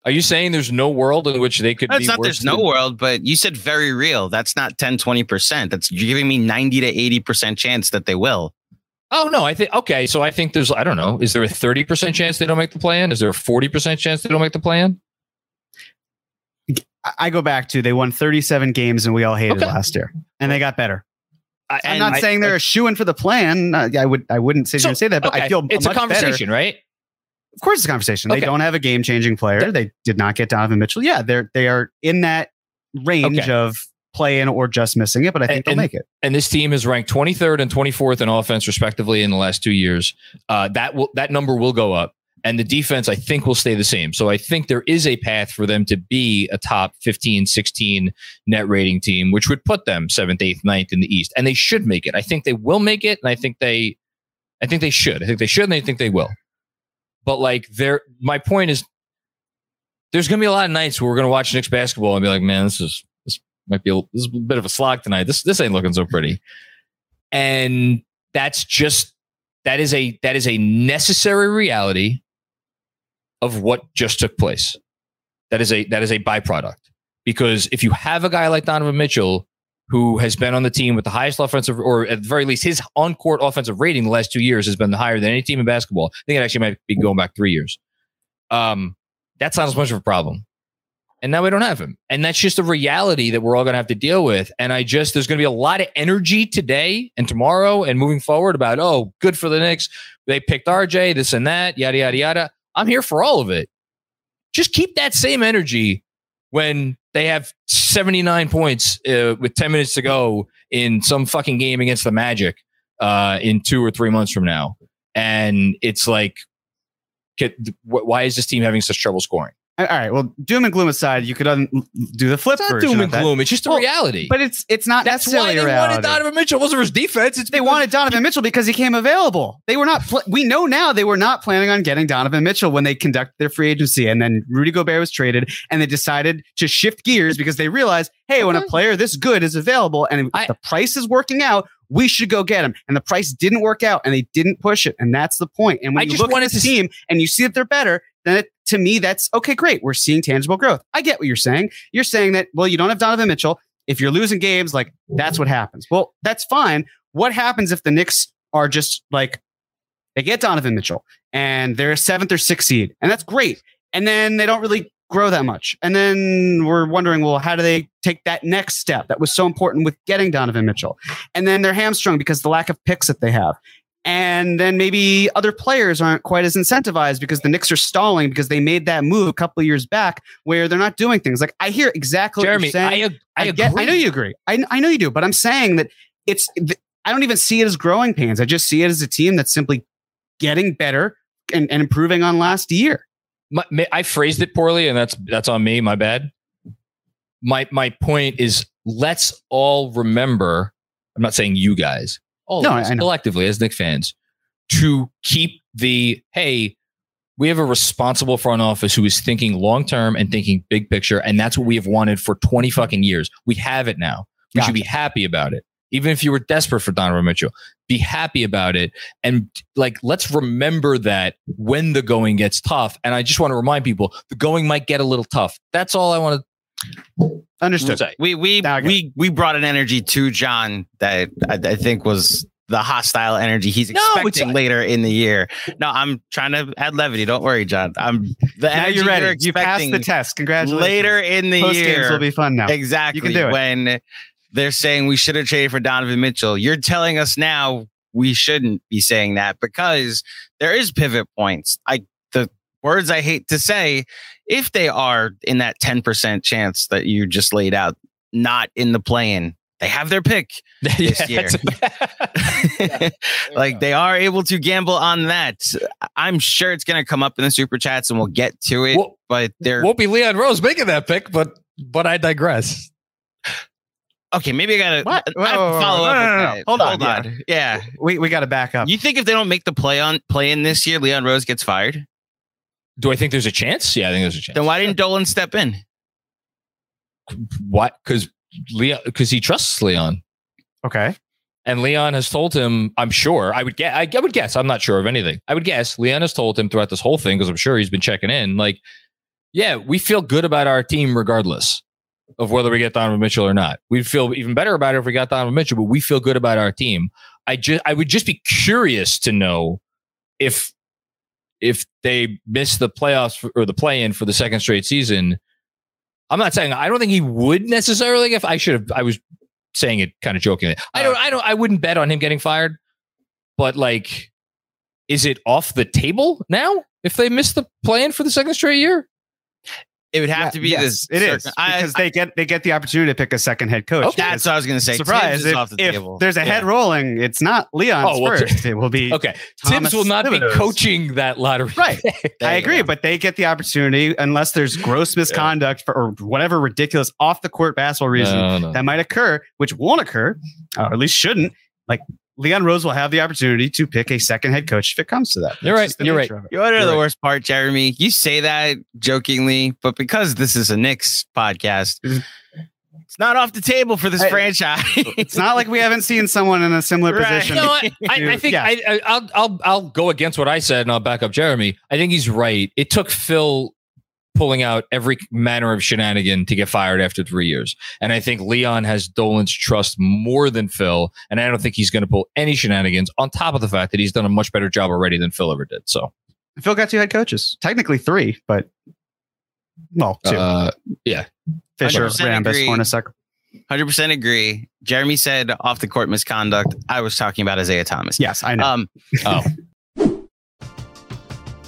Are you saying there's no world in which they could That's be not worse there's no world, but you said very real. That's not 10, 20%. That's you're giving me 90 to 80% chance that they will. Oh no, I think okay, so I think there's I don't know, is there a 30% chance they don't make the play in? Is there a 40% chance they don't make the play in? I- I go back to they won 37 games and we all hated Okay. last year, and they got better. I, I'm not I- saying they're a shoe in for the plan. Uh, I would I wouldn't say So, say that, but I okay, feel it's a much better. conversation, right? Of course, it's a conversation. They don't have a game changing player. They did not get Donovan Mitchell. Yeah, they're they are in that range Okay. of play in or just missing it, but I think And- they'll and- make it. and this team is ranked 23rd and 24th in offense respectively in the last two years uh, that will that number will go up and the defense i think will stay the same. So i think there is a path for them to be a top 15 16 net rating team which would put them 7th 8th ninth in the east. And they should make it. I think they will make it and i think they i think they should. I think they should and i think they will. But like there my point is there's going to be a lot of nights where we're going to watch Knicks basketball and be like man this is this might be a, this is a bit of a slog tonight. This this ain't looking so pretty. And that's just that is a that is a necessary reality of what just took place. That is a that is a byproduct. Because if you have a guy like Donovan Mitchell who has been on the team with the highest offensive or at the very least his on-court offensive rating the last 2 years has been higher than any team in basketball. I think it actually might be going back 3 years. Um that's not as much of a problem and now we don't have him. And that's just a reality that we're all going to have to deal with. And I just, there's going to be a lot of energy today and tomorrow and moving forward about, oh, good for the Knicks. They picked RJ, this and that, yada, yada, yada. I'm here for all of it. Just keep that same energy when they have 79 points uh, with 10 minutes to go in some fucking game against the Magic uh, in two or three months from now. And it's like, why is this team having such trouble scoring? All right. Well, doom and gloom aside, you could un- do the flip It's not doom of and that. gloom. It's just a Well, reality. But it's it's not That's necessarily why they reality. wanted Donovan Mitchell. It wasn't for his defense. It's They wanted Donovan Mitchell because he came available. They were not. Pl- we know now they were not planning on getting Donovan Mitchell when they conducted their free agency, and then Rudy Gobert was traded, and they decided to shift gears because they realized, hey, when a player this good is available and I- the price is working out, we should go get him. And the price didn't work out, and they didn't push it, and that's the point. And when I you just look at this team and you see that they're better, then it, to me, that's okay. Great, we're seeing tangible growth. I get what you're saying. You're saying that well, you don't have Donovan Mitchell. If you're losing games, like that's what happens. Well, that's fine. What happens if the Knicks are just like they get Donovan Mitchell and they're a seventh or sixth seed, and that's great. And then they don't really grow that much. And then we're wondering, well, how do they take that next step that was so important with getting Donovan Mitchell? And then they're hamstrung because the lack of picks that they have. And then maybe other players aren't quite as incentivized because the Knicks are stalling because they made that move a couple of years back where they're not doing things. Like I hear exactly Jeremy, what you're saying. I, ag- I, I, get, I know you agree. I, I know you do, but I'm saying that it's. th- I don't even see it as growing pains. I just see it as a team that's simply getting better and, and improving on last year. My, I phrased it poorly, and that's that's on me. My bad. My my point is, let's all remember. I'm not saying you guys, all No, of us collectively as Knick fans, to keep the hey. We have a responsible front office who is thinking long term and thinking big picture, and that's what we have wanted for 20 fucking years. We have it now. We should be happy about it. Even if you were desperate for Donovan Mitchell, be happy about it. And like, let's remember that when the going gets tough. And I just want to remind people the going might get a little tough. That's all I want to Understood. say. We we Now I get we we brought an energy to John that I, I think was the hostile energy he's No, it's- expecting later in the year. No, I'm trying to add levity. Don't worry, John. I'm the now energy you're ready. you're You passed the test. Congratulations. later in the Post games year will be fun now. Exactly. do it. When they're saying we should have traded for Donovan Mitchell, you're telling us now we shouldn't be saying that because there is pivot points. I the words I hate to say, if they are in that 10% chance that you just laid out, not in the play-in, they have their pick <laughs> this year. <laughs> like they are able to gamble on that. I'm sure it's going to come up in the super chats and we'll get to it. Well, but there won't be Leon Rose making that pick, but but I digress. Okay, maybe I gotta What? I Whoa, whoa, follow no, up. no, with no, no. that. Hold on, Hold on. Yeah. We we got to back up. You think if they don't make the play on play in this year, Leon Rose gets fired? Do I think there's a chance? Yeah, I think there's a chance. Then why didn't Dolan step in? What? Because Leon, because he trusts Leon, Okay. and Leon has told him. I'm sure. I would guess. I, I would guess. I'm not sure of anything. I would guess Leon has told him throughout this whole thing because I'm sure he's been checking in. Like, yeah, we feel good about our team regardless of whether we get Donovan Mitchell or not. We'd feel even better about it if we got Donovan Mitchell, but we feel good about our team. I just, I would just be curious to know if if they miss the playoffs or the play in for the second straight season. I'm not saying I don't think he would necessarily. If I should have, I was saying it kind of jokingly. I don't, uh. I don't, I wouldn't bet on him getting fired. But like, is it off the table now if they miss the plan for the second straight year? It would have Yeah, to be yes, this. It is circum- I- because they get they get the opportunity to pick a second head coach. Okay. that's what I was going to say. Surprise! If, off the if table. there's a head Yeah. rolling, it's not Leon's Oh, well, first. It will be Okay, Thomas Thibs will not be coaching that lottery. Right. <laughs> I agree, go. but they get the opportunity unless there's gross misconduct for, or whatever ridiculous off the court basketball reason No, no. that might occur, which won't occur, uh, or at least shouldn't. Like Leon Rose will have the opportunity to pick a second head coach if it comes to that. You're right, just you're nature of it. You want to know You're the right. worst part, Jeremy? You say that jokingly, but because this is a Knicks podcast, it's not off the table for this Hey, franchise. <laughs> It's not like we haven't seen someone in a similar Right. position. No, I, I, I <laughs> think Yeah. I, I, I'll, I'll, I'll go against what I said and I'll back up Jeremy. I think he's right. It took Phil pulling out every manner of shenanigan to get fired after three years. And I think Leon has Dolan's trust more than Phil. And I don't think he's going to pull any shenanigans on top of the fact that he's done a much better job already than Phil ever did. So, Phil got two head coaches, technically three, but well, two. uh, yeah. Fisher, 100% Rambis, agree. Hornacek. 100% agree. Jeremy said off the court misconduct. I was talking about Isiah Thomas. Yes, I know. Um, oh, <laughs>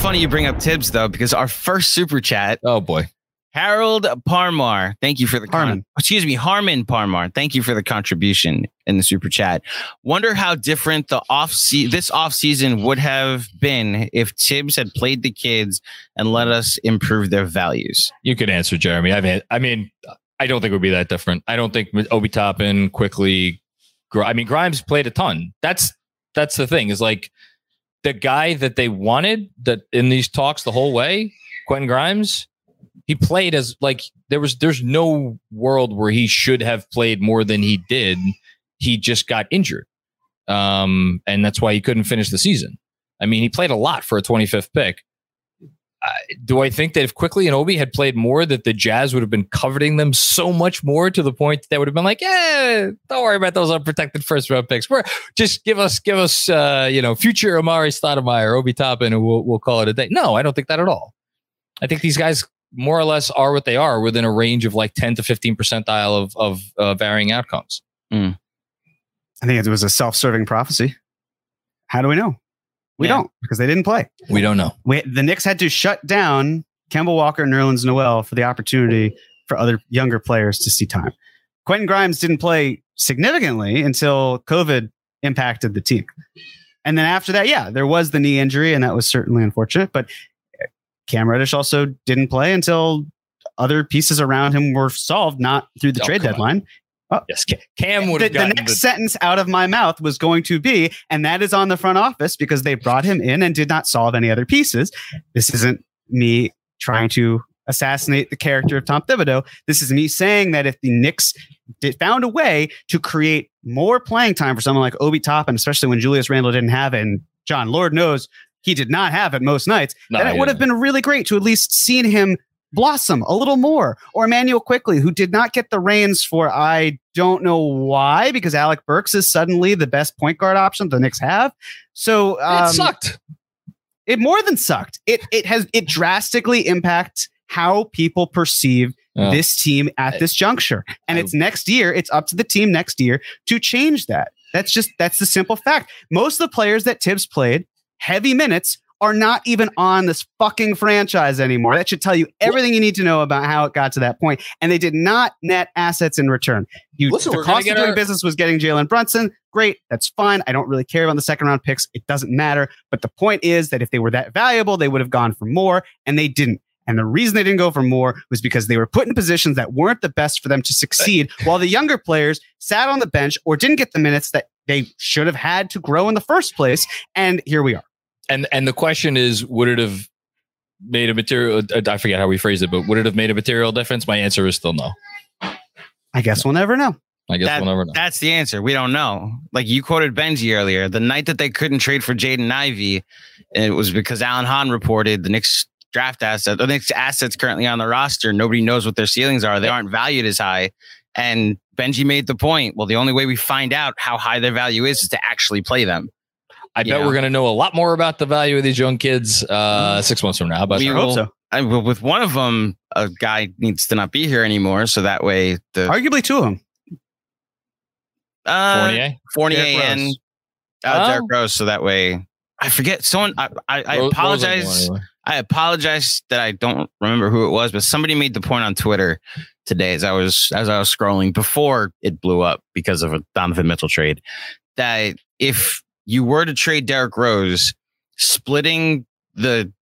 Funny you bring up Thibs, though, because our first super chat, oh boy. Harold Parmar, thank you for the con- excuse me, Harmon Parmar, thank you for the contribution in the super chat. Wonder how different the off se- this off season would have been if Thibs had played the kids and let us improve their values. You could answer, Jeremy. I mean, I mean, I don't think it would be that different. I don't think Obi Toppin Quickley. I mean, Grimes played a ton. That's that's the thing. Is like the guy that they wanted that in these talks the whole way, Quentin Grimes. He played as like there was there's no world where he should have played more than he did. He just got injured, um, and that's why he couldn't finish the season. I mean, he played a lot for a 25th pick. Uh, do I think that if Quickley and Obi had played more, that the Jazz would have been coveting them so much more to the point that they would have been like, "Yeah, don't worry about those unprotected first round picks. We're just give us, give us, uh, you know, future Amari Stoudemire, Obi Toppin, and we'll we'll call it a day." No, I don't think that at all. I think these guys more or less are what they are within a range of like ten to fifteen percentile of of uh, varying outcomes. I think it was a self-serving prophecy. How do we know? We Yeah. don't because they didn't play. We don't know. We, the Knicks had to shut down Kemba Walker and Nerlens Noel for the opportunity for other younger players to see time. Quentin Grimes didn't play significantly until COVID impacted the team. And then after that, yeah, there was the knee injury, and that was certainly unfortunate. But Cam Reddish also didn't play until other pieces around him were solved, not through the Oh, trade deadline. on. Deadline. Yes, Cam would The, have the gotten next the, sentence out of my mouth was going to be, and that is on the front office because they brought him in and did not solve any other pieces. This isn't me trying to assassinate the character of Tom Thibodeau. This is me saying that if the Knicks did, found a way to create more playing time for someone like Obi Toppin, especially when Julius Randle didn't have it, and John, Lord knows he did not have it most nights, No, then it would have been really great to at least seen him blossom a little more. Or Immanuel Quickley, who did not get the reins for I don't know why, because Alec Burks is suddenly the best point guard option the Knicks have. So um, it sucked. it more than sucked. It it has it drastically impacts how people perceive Yeah. this team at this juncture. And I- it's next year, it's up to the team next year to change that. That's just that's the simple fact. Most of the players that Thibs played heavy minutes are not even on this fucking franchise anymore. That should tell you everything you need to know about how it got to that point. And they did not net assets in return. You Listen, the cost of doing our- business was getting Jalen Brunson. Great, that's fine. I don't really care about the second round picks. It doesn't matter. But the point is that if they were that valuable, they would have gone for more, and they didn't. And the reason they didn't go for more was because they were put in positions that weren't the best for them to succeed, while the younger players sat on the bench or didn't get the minutes that they should have had to grow in the first place. And here we are. And and the question is, would it have made a material? uh, I forget how we phrased it, but would it have made a material difference? My answer is still no. I guess we'll never know. I guess That- we'll never know. That's the answer. We don't know. Like you quoted Benji earlier, the night that they couldn't trade for Jaden Ivey, it was because Alan Hahn reported the Knicks draft asset, the Knicks assets currently on the roster. Nobody knows what their ceilings are. They aren't valued as high. And Benji made the point. Well, the only way we find out how high their value is is to actually play them. I bet we're going to know a lot more about the value of these young kids uh, six months from now. But We hope will- so. I, well, with one of them, a guy needs to not be here anymore, so that way the Arguably two of them. uh, Fournier, Fournier Derrick and Rose. uh, Oh. Derrick Rose, so that way I forget someone. I I, I Rose apologize. ain't anyway. I apologize that I don't remember who it was, but somebody made the point on Twitter today as I was as I was scrolling before it blew up because of a Donovan Mitchell trade that if you were to trade Derrick Rose, splitting the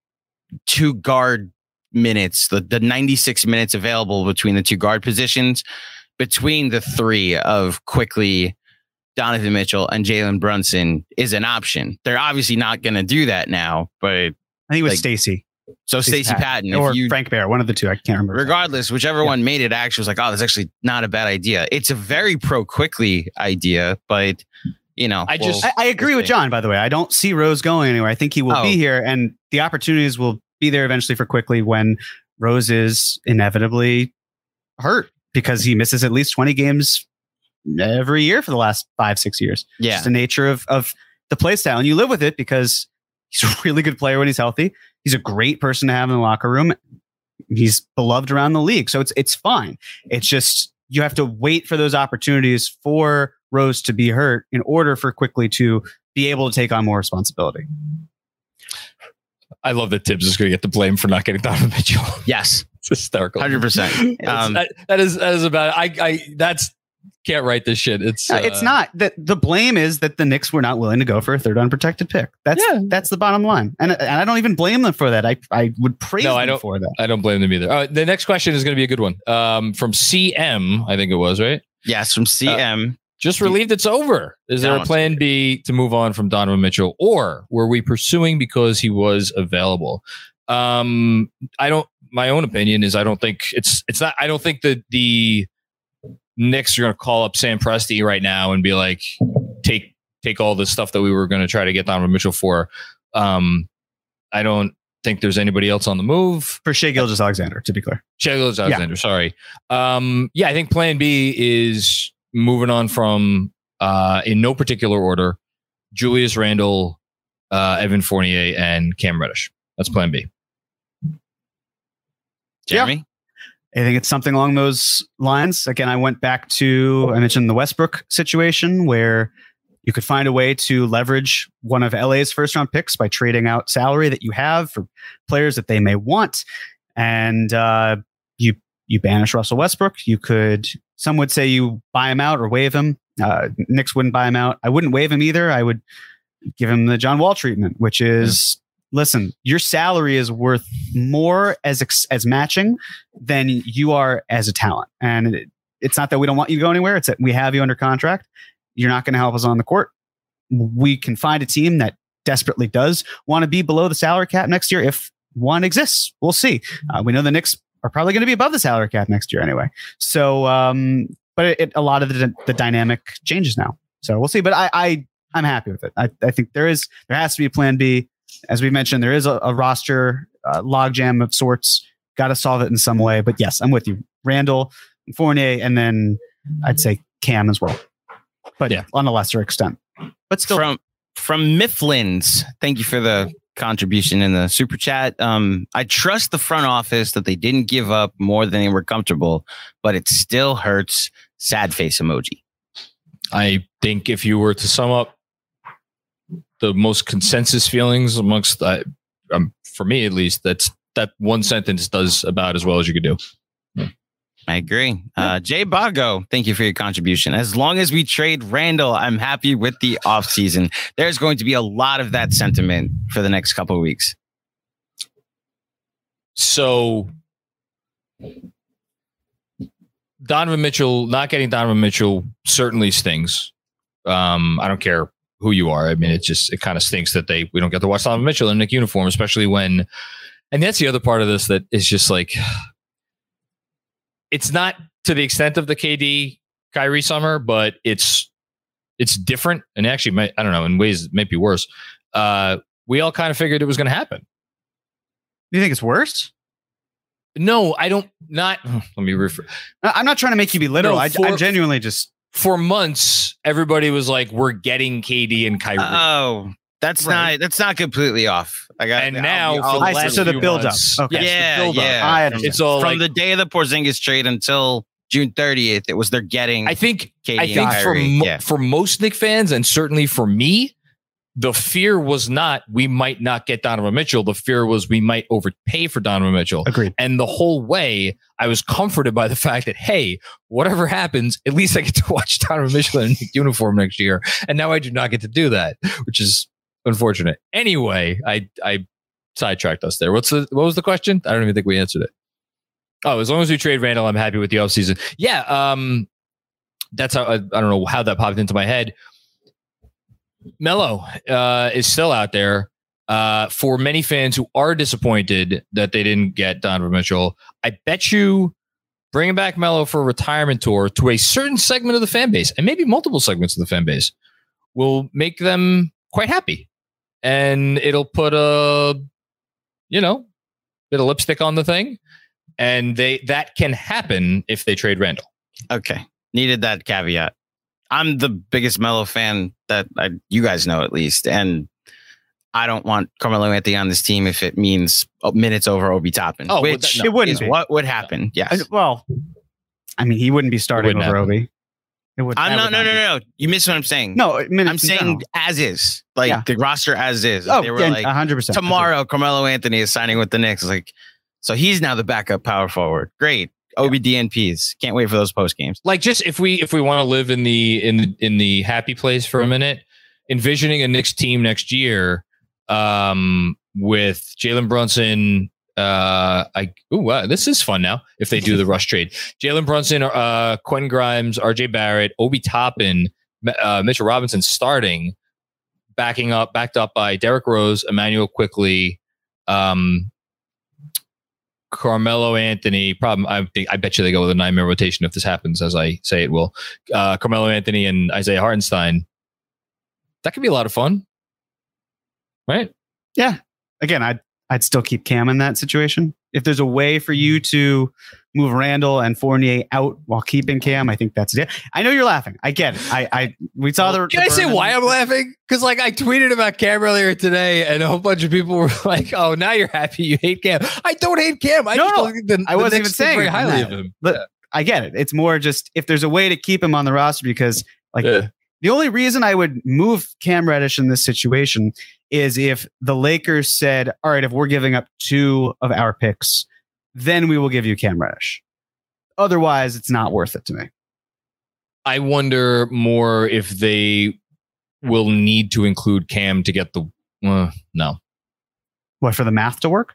two guard minutes, the, the 96 minutes available between the two guard positions, between the three of Quickley Donovan Mitchell and Jalen Brunson is an option. They're obviously not going to do that now, but I think it was Like, Stacy so Stacey Patton, or if you Frank Bear, one of the two. I can't remember. regardless, whichever one made it, actually was like, oh, that's actually not a bad idea. It's a very pro Quickley idea, but you know, I just- I, I agree we'll with. John, by the way. I don't see Rose going anywhere. I think he will Oh. be here, and the opportunities will be there eventually for Quickley when Rose is inevitably hurt because he misses at least 20 games every year for the last five, six years. yeah, Just the nature of, of the play style. And you live with it because he's <laughs> a really good player when he's healthy. He's a great person to have in the locker room. He's beloved around the league. So it's it's fine. It's just you have to wait for those opportunities for Rose to be hurt in order for Quickley to be able to take on more responsibility. I love that Thibs is going to get the blame for not getting Donovan Mitchell. <laughs> yes, it's hysterical. hundred percent. <laughs> Um, that, that is that is about. I I that's can't write this shit. It's uh, it's not that the blame is that the Knicks were not willing to go for a third unprotected pick. That's Yeah. that's the bottom line, and, and I don't even blame them for that. I I would praise No, them I don't- for that. I don't blame them either. All right, the next question is going to be a good one. Um, from CM, I think it was right. yes, from CM. Just relieved it's over. Is there a plan B to move on from Donovan Mitchell, or were we pursuing because he was available? Um, I don't. My own opinion is I don't think it's it's not. I don't think that the Knicks are going to call up Sam Presti right now and be like, take take all the stuff that we were going to try to get Donovan Mitchell for. Um, I don't. think there's anybody else on the move. For Shai Gilgeous-Alexander, to be clear. Shai Gilgeous-Alexander, sorry. Um, yeah, I think plan B is moving on from, uh, in no particular order, Julius Randle, uh, Evan Fournier, and Cam Reddish. That's plan B. Jeremy? I think it's something along those lines. Again, I went back to, I mentioned the Westbrook situation where you could find a way to leverage one of LA's first round picks by trading out salary that you have for players that they may want. And uh, you you banish Russell Westbrook. You could, some would say you buy him out or waive him. Uh, Knicks wouldn't buy him out. I wouldn't waive him either. I would give him the John Wall treatment, which is listen, your salary is worth more as ex- as matching than you are as a talent. And it, it's not that we don't want you to go anywhere; it's that we have you under contract. You're not going to help us on the court. We can find a team that desperately does want to be below the salary cap next year if one exists. We'll see. Uh, we know the Knicks are probably going to be above the salary cap next year anyway. So, um, but it, it, a lot of the, the dynamic changes now. So we'll see. But I, I I'm happy with it. I, I think there is there has to be a plan B as we mentioned, there is a, a roster uh, logjam of sorts. Got to solve it in some way. But yes, I'm with you. Randle, Fournier, and then I'd say Cam as well. But yeah, on a lesser extent. But still, from from Mifflin's, thank you for the contribution in the super chat. Um, I trust the front office that they didn't give up more than they were comfortable, but it still hurts. Sad face emoji. I think if you were to sum up the most consensus feelings amongst uh, um, for me at least that's that one sentence does about as well as you could do I agree. Uh, Jay Bago, thank you for your contribution. As long as we trade Randle, I'm happy with the offseason. There's going to be a lot of that sentiment for the next couple of weeks. So, Donovan Mitchell, not getting Donovan Mitchell certainly stings. Um, I don't care who you are. I mean, it just it kind of stinks that they we don't get to watch Donovan Mitchell in Knick uniform, especially when. And that's the other part of this that is just like, it's not to the extent of the KD Kyrie summer, but it's it's different and actually might, I don't know in ways it might be worse. Uh, we all kind of figured it was going to happen. You think it's worse? No, I don't. Not. <sighs> Let me refer. I'm not trying to make you be literal. No, for, I, I genuinely just for months, everybody was like, "We're getting KD and Kyrie." Oh, that's right. not that's not completely off. I got and now I'll, for I'll, the so the build up. Okay. Yeah, build yeah. I understand. It's all from like, the day of the Porzingis trade until June 30th. It was they're getting. I think. KD I think for mo- yeah. for most Knick fans, and certainly for me, the fear was not we might not get Donovan Mitchell. The fear was we might overpay for Donovan Mitchell. Agreed. And the whole way, I was comforted by the <laughs> fact that hey, whatever happens, at least I get to <laughs> watch Donovan Mitchell in a uniform next year. And now I do not get to do that, which is unfortunate. Anyway, I I sidetracked us there. What's the what was the question? I don't even think we answered it. Oh, as long as we trade Randle, I'm happy with the offseason. Yeah, um, that's how I, I don't know how that popped into my head. Melo uh, is still out there. Uh, for many fans who are disappointed that they didn't get Donovan Mitchell, I bet you bringing back Melo for a retirement tour to a certain segment of the fan base, and maybe multiple segments of the fan base, will make them quite happy. And it'll put a, you know, bit of lipstick on the thing. And they that can happen if they trade Randle. Okay. Needed that caveat. I'm the biggest Melo fan that I, you guys know at least, and I don't want Carmelo Anthony on this team if it means minutes over Obi Toppin. Oh, which no, it wouldn't is be. what would happen. Yes. I- well, I mean, he wouldn't be starting wouldn't over happen. Obi. It would. I'm not. would No, no, no, no. You miss what I'm saying. No, I mean, I'm saying as is, like Yeah. the roster as is. Oh, they were yeah, like 100. percent tomorrow, Carmelo Anthony is signing with the Knicks. Like, so he's now the backup power forward. Great. Obi DNPs. Can't wait for those post games. like just if we if we want to live in the in the in the happy place for a minute, envisioning a Knicks team next year um, with Jalen Brunson. Uh, I ooh, wow, this is fun now. If they do the rush trade, <laughs> Jalen Brunson, uh, Quentin Grimes, R.J. Barrett, Obi Toppin, uh, Mitchell Robinson starting, backing up, backed up by Derrick Rose, Immanuel Quickley, um, Carmelo Anthony. Problem, I think I bet you they go with a nine man rotation if this happens, as I say it will. Uh, Carmelo Anthony and Isaiah Hartenstein. That could be a lot of fun, right? Yeah. Again, I I'd still keep Cam in that situation. If there's a way for you mm. to move Randle and Fournier out while keeping Cam, I think that's it. I know you're laughing. I get it. I, I we saw the. Can I say why I'm laughing? Because like I tweeted about Cam earlier today, and a whole bunch of people <laughs> were like, "Oh, now you're happy you hate Cam." I don't hate Cam. I No, just no, the, I wasn't even saying very highly of him. But I get it. It's more just if there's a way to keep him on the roster because like Yeah. the only reason I would move Cam Reddish in this situation is if the Lakers said, "All right, if we're giving up two of our picks, then we will give you Cam Reddish." Otherwise, it's not worth it to me. I wonder more if they will need to include Cam to get the. Uh, no, What for the math to work?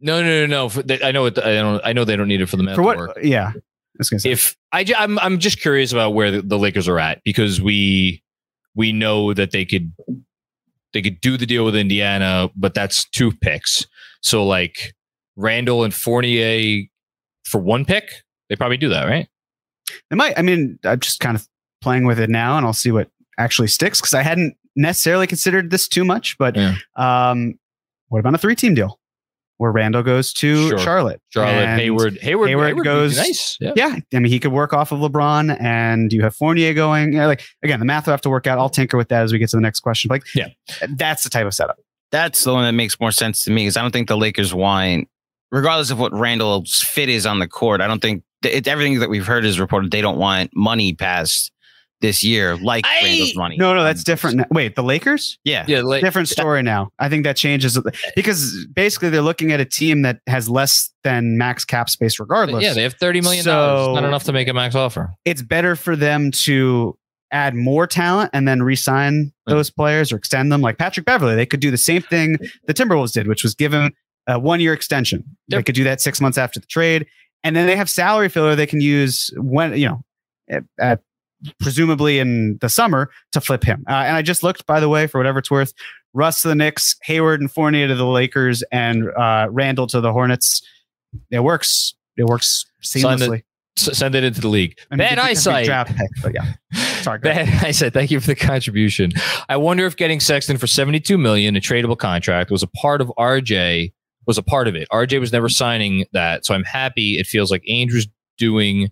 no, no, no, no. For, they, I know it. I don't. I know they don't need it for the math for to work. Yeah, I say. if I, I'm, I'm just curious about where the, the Lakers are at because we, we know that they could, they could do the deal with Indiana, but that's two picks. So like Randle and Fournier for one pick, they probably do that, right? It might. I mean, I'm just kind of playing with it now, and I'll see what actually sticks because I hadn't necessarily considered this too much. But Yeah. um, what about a three-team deal where Randle goes to Sure. Charlotte? Charlotte, and- Hayward, Hayward, Hayward would be goes- nice. Yeah. Yeah, I mean, he could work off of LeBron, and you have Fournier going. Yeah, like again, the math will have to work out. I'll tinker with that as we get to the next question. Like, Yeah. that's the type of setup. That's the one that makes more sense to me because I don't think the Lakers want, regardless of what Randle's fit is on the court, I don't think it, everything that we've heard is reported they don't want money past this year, like I- Randle's money. No, no, that's um, different. now. Wait, the Lakers? Yeah. Yeah. Like, different story now. I think that changes because basically they're looking at a team that has less than max cap space regardless. yeah, they have $30 million. Not enough to make a max offer. it's better for them to add more talent and then re-sign mm. those players or extend them like Patrick Beverly. They could do the same thing the Timberwolves did, which was give him a one-year extension. They could do that 6 months after the trade and then they have salary filler they can use when, you know, at, at presumably in the summer to flip him. Uh, and I just looked by the way for whatever it's worth, Russ to the Knicks, Hayward and Fournier to the Lakers and uh, Randle to the Hornets. It works. It works seamlessly. Send it into the league. I mean, Bad it's a big eyesight. Draft pick, but yeah. <laughs> Sorry. Bad eyesight. Thank you for the contribution. I wonder if getting Sexton for 72 million, a tradable contract, was a part of RJ. Was a part of it. RJ was never signing that, so I'm happy. It feels like Ainge was doing,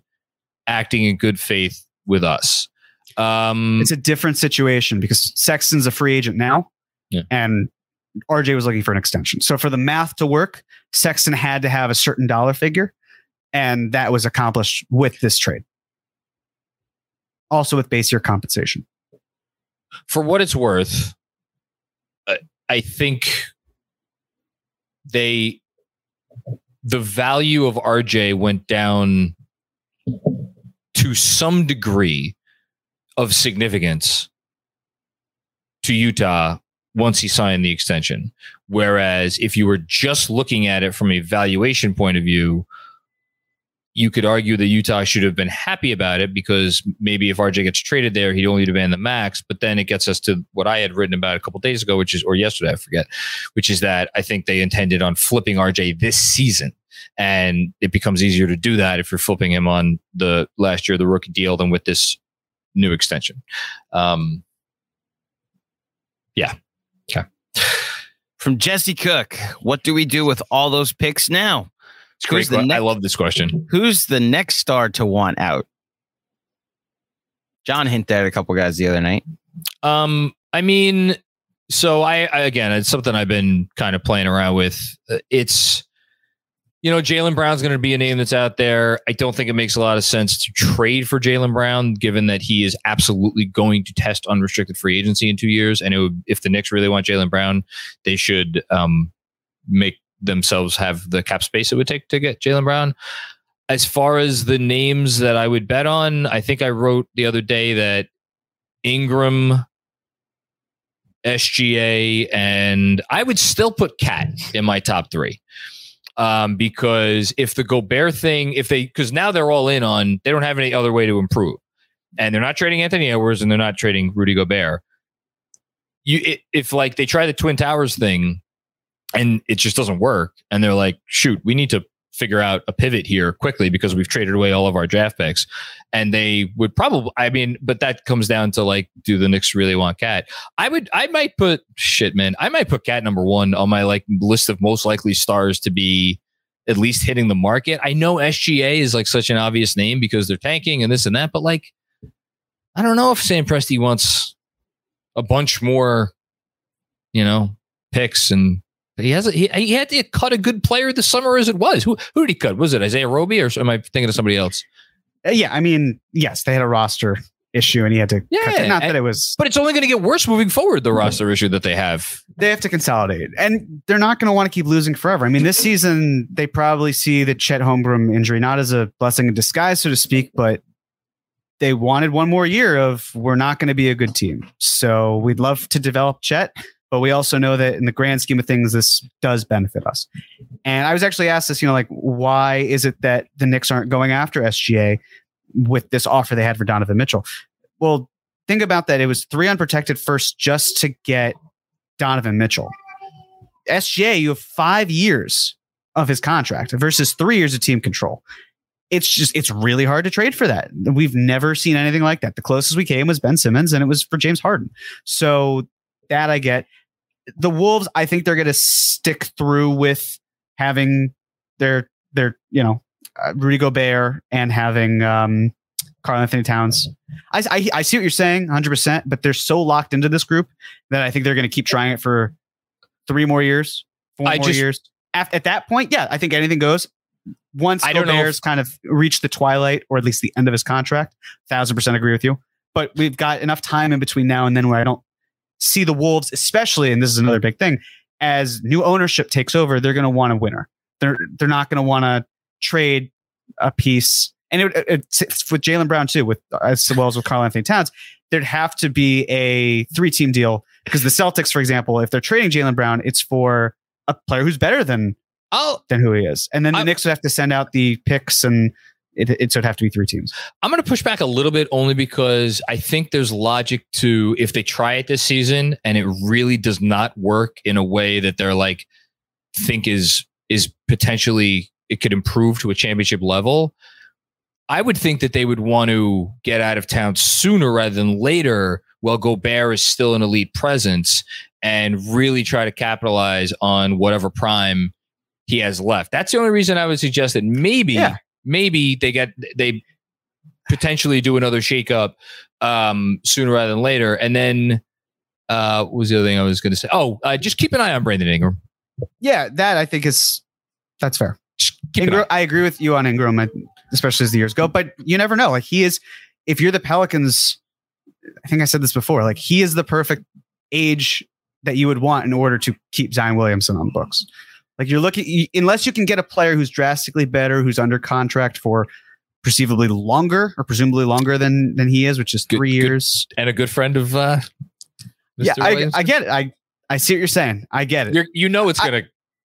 acting in good faith with us. Um, It's a different situation because Sexton's a free agent now, Yeah. and RJ was looking for an extension. So for the math to work, Sexton had to have a certain dollar figure, and that was accomplished with this trade. Also with base year compensation. for what it's worth, I think they the value of RJ went down to some degree of significance to Utah once he signed the extension. Whereas if you were just looking at it from a valuation point of view, you could argue that Utah should have been happy about it because maybe if RJ gets traded there, he'd only demand the max. But then it gets us to what I had written about a couple days ago, which is, or yesterday, I forget, which is that I think they intended on flipping RJ this season. And it becomes easier to do that if you're flipping him on the last year, the rookie deal, than with this new extension. Um, yeah. Okay. From Jesse Cook, what do we do with all those picks now? It's great. Who's the I love this question. Who's the next star to want out? John hinted at a couple guys the other night. Um, I mean, so I, I again, it's something I've been kind of playing around with. Uh, It's, you know, Jaylen Brown's going to be a name that's out there. I don't think it makes a lot of sense to trade for Jaylen Brown, given that he is absolutely going to test unrestricted free agency in two years. And it would, if the Knicks really want Jaylen Brown, they should um, make themselves have the cap space it would take to get Jaylen Brown. As far as the names that I would bet on, I think I wrote the other day that Ingram, SGA, and I would still put KAT in my top three. Um, because if the Gobert thing, if they, because now they're all in on, they don't have any other way to improve, and they're not trading Anthony Edwards and they're not trading Rudy Gobert. You, if like they try the Twin Towers thing, and it just doesn't work, and they're like, shoot, we need to figure out a pivot here quickly because we've traded away all of our draft picks. And they would probably, I mean, but that comes down to like, do the Knicks really want KAT? I would, I might put shit, man. I might put KAT number one on my like list of most likely stars to be at least hitting the market. I know SGA is like such an obvious name because they're tanking and this and that, but like, I don't know if Sam Presti wants a bunch more, you know, picks and he has he, he had to cut a good player this summer as it was. Who who did he cut? Was it Isaiah Roby or am I thinking of somebody else? Uh, yeah, I mean, yes, they had a roster issue and he had to Yeah, cut not that it was But it's only going to get worse moving forward. The roster issue that they have. they have to consolidate and they're not going to want to keep losing forever. I mean, this season they probably see the Chet Holmgren injury not as a blessing in disguise, so to speak, but they wanted one more year of we're not going to be a good team. So we'd love to develop Chet, but we also know that in the grand scheme of things, this does benefit us. And I was actually asked this, you know, like why is it that the Knicks aren't going after SGA with this offer they had for Donovan Mitchell? Well, think about that. It was three unprotected first just to get Donovan Mitchell. SGA, you have five years of his contract versus three years of team control. It's just, it's really hard to trade for that. We've never seen anything like that. The closest we came was Ben Simmons, and it was for James Harden. So that I get. The Wolves, I think they're going to stick through with having their, their, you know, uh, Rudy Gobert and having um, Karl-Anthony Towns. I, I, I see what you're saying 100%, but they're so locked into this group that I think they're going to keep trying it for three more years, four I more just- years. At, at that point, yeah, I think anything goes. Once I don't know Gobert's kind of reached the twilight or at least the end of his contract, thousand percent agree with you. But we've got enough time in between now and then where I don't see the Wolves, especially, and this is another big thing, as new ownership takes over, they're going to want a winner. They're they're not going to want to trade a piece. And it, it, it's with Jaylen Brown too, with as well as with Karl-Anthony Towns, there'd have to be a three team deal because the Celtics, for example, if they're trading Jaylen Brown, it's for a player who's better than I'll than who he is, and then the I- Knicks would have to send out the picks, and it, it would have to be three teams. I'm going to push back a little bit only because I think there's logic to if they try it this season and it really does not work in a way that they're like think is is potentially it could improve to a championship level. I would think that they would want to get out of town sooner rather than later while Gobert is still an elite presence and really try to capitalize on whatever prime he has left. That's the only reason I would suggest that maybe Yeah. Maybe they get they potentially do another shakeup um, sooner rather than later. And then uh, what was the other thing I was going to say? Oh, uh, just keep an eye on Brandon Ingram. Yeah, that I think is that's fair. Just keep an Ingram. I agree with you on Ingram, especially as the years go. But you never know. Like he is, if you're the Pelicans, I think I said this before. Like he is the perfect age that you would want in order to keep Zion Williamson on the books. Like you're looking, unless you can get a player who's drastically better, who's under contract for perceivably longer or presumably longer than than he is, which is three good- years. And a good friend of uh, Mr. Yeah, I, I get it. I I see what you're saying. I get it. You're, you know it's gonna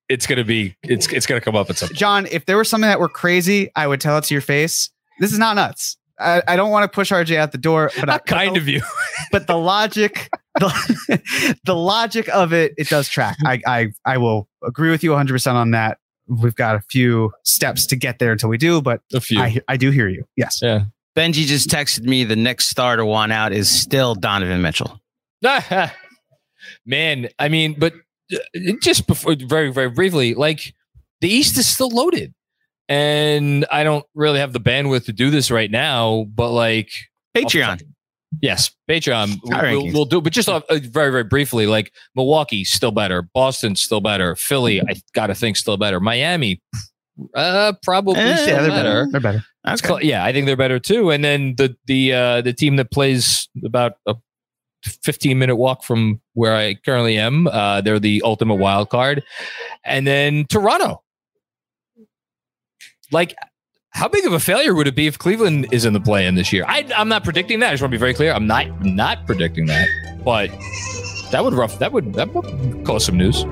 it's gonna be it's it's gonna come up at some point. John, if there was something that were crazy, I would tell it to your face. This is not nuts. I, I don't want to push RJ out the door, but I, Not <laughs> kind of you. <laughs> but the logic, the, <laughs> the logic of it, it does track. I, I, I will agree with you 100 percent on that. We've got a few steps to get there until we do, but A few. I, I do hear you. Yes. yeah. Benji just texted me the next star to want out is still Donovan Mitchell. Man, I mean, but uh, just before, very, very briefly, like the East is still loaded. And I don't really have the bandwidth to do this right now, but like, Patreon. yes, Patreon, we'll, we'll do, but just uh, very, very briefly, like Milwaukee, still better. Boston, still better. Philly, I got to think, still better. Miami, uh, probably Eh, still Yeah, they're better. better. They're better. It's cl- yeah, I think they're better too. And then the the uh, the team that plays about a 15 minute walk from where I currently am, uh, they're the ultimate wild card. And then Toronto. Like, how big of a failure would it be if Cleveland is in the play in this year? I, I'm not predicting that. I just want to be very clear. I'm not not predicting that, but that would rough. That would that would cause some news.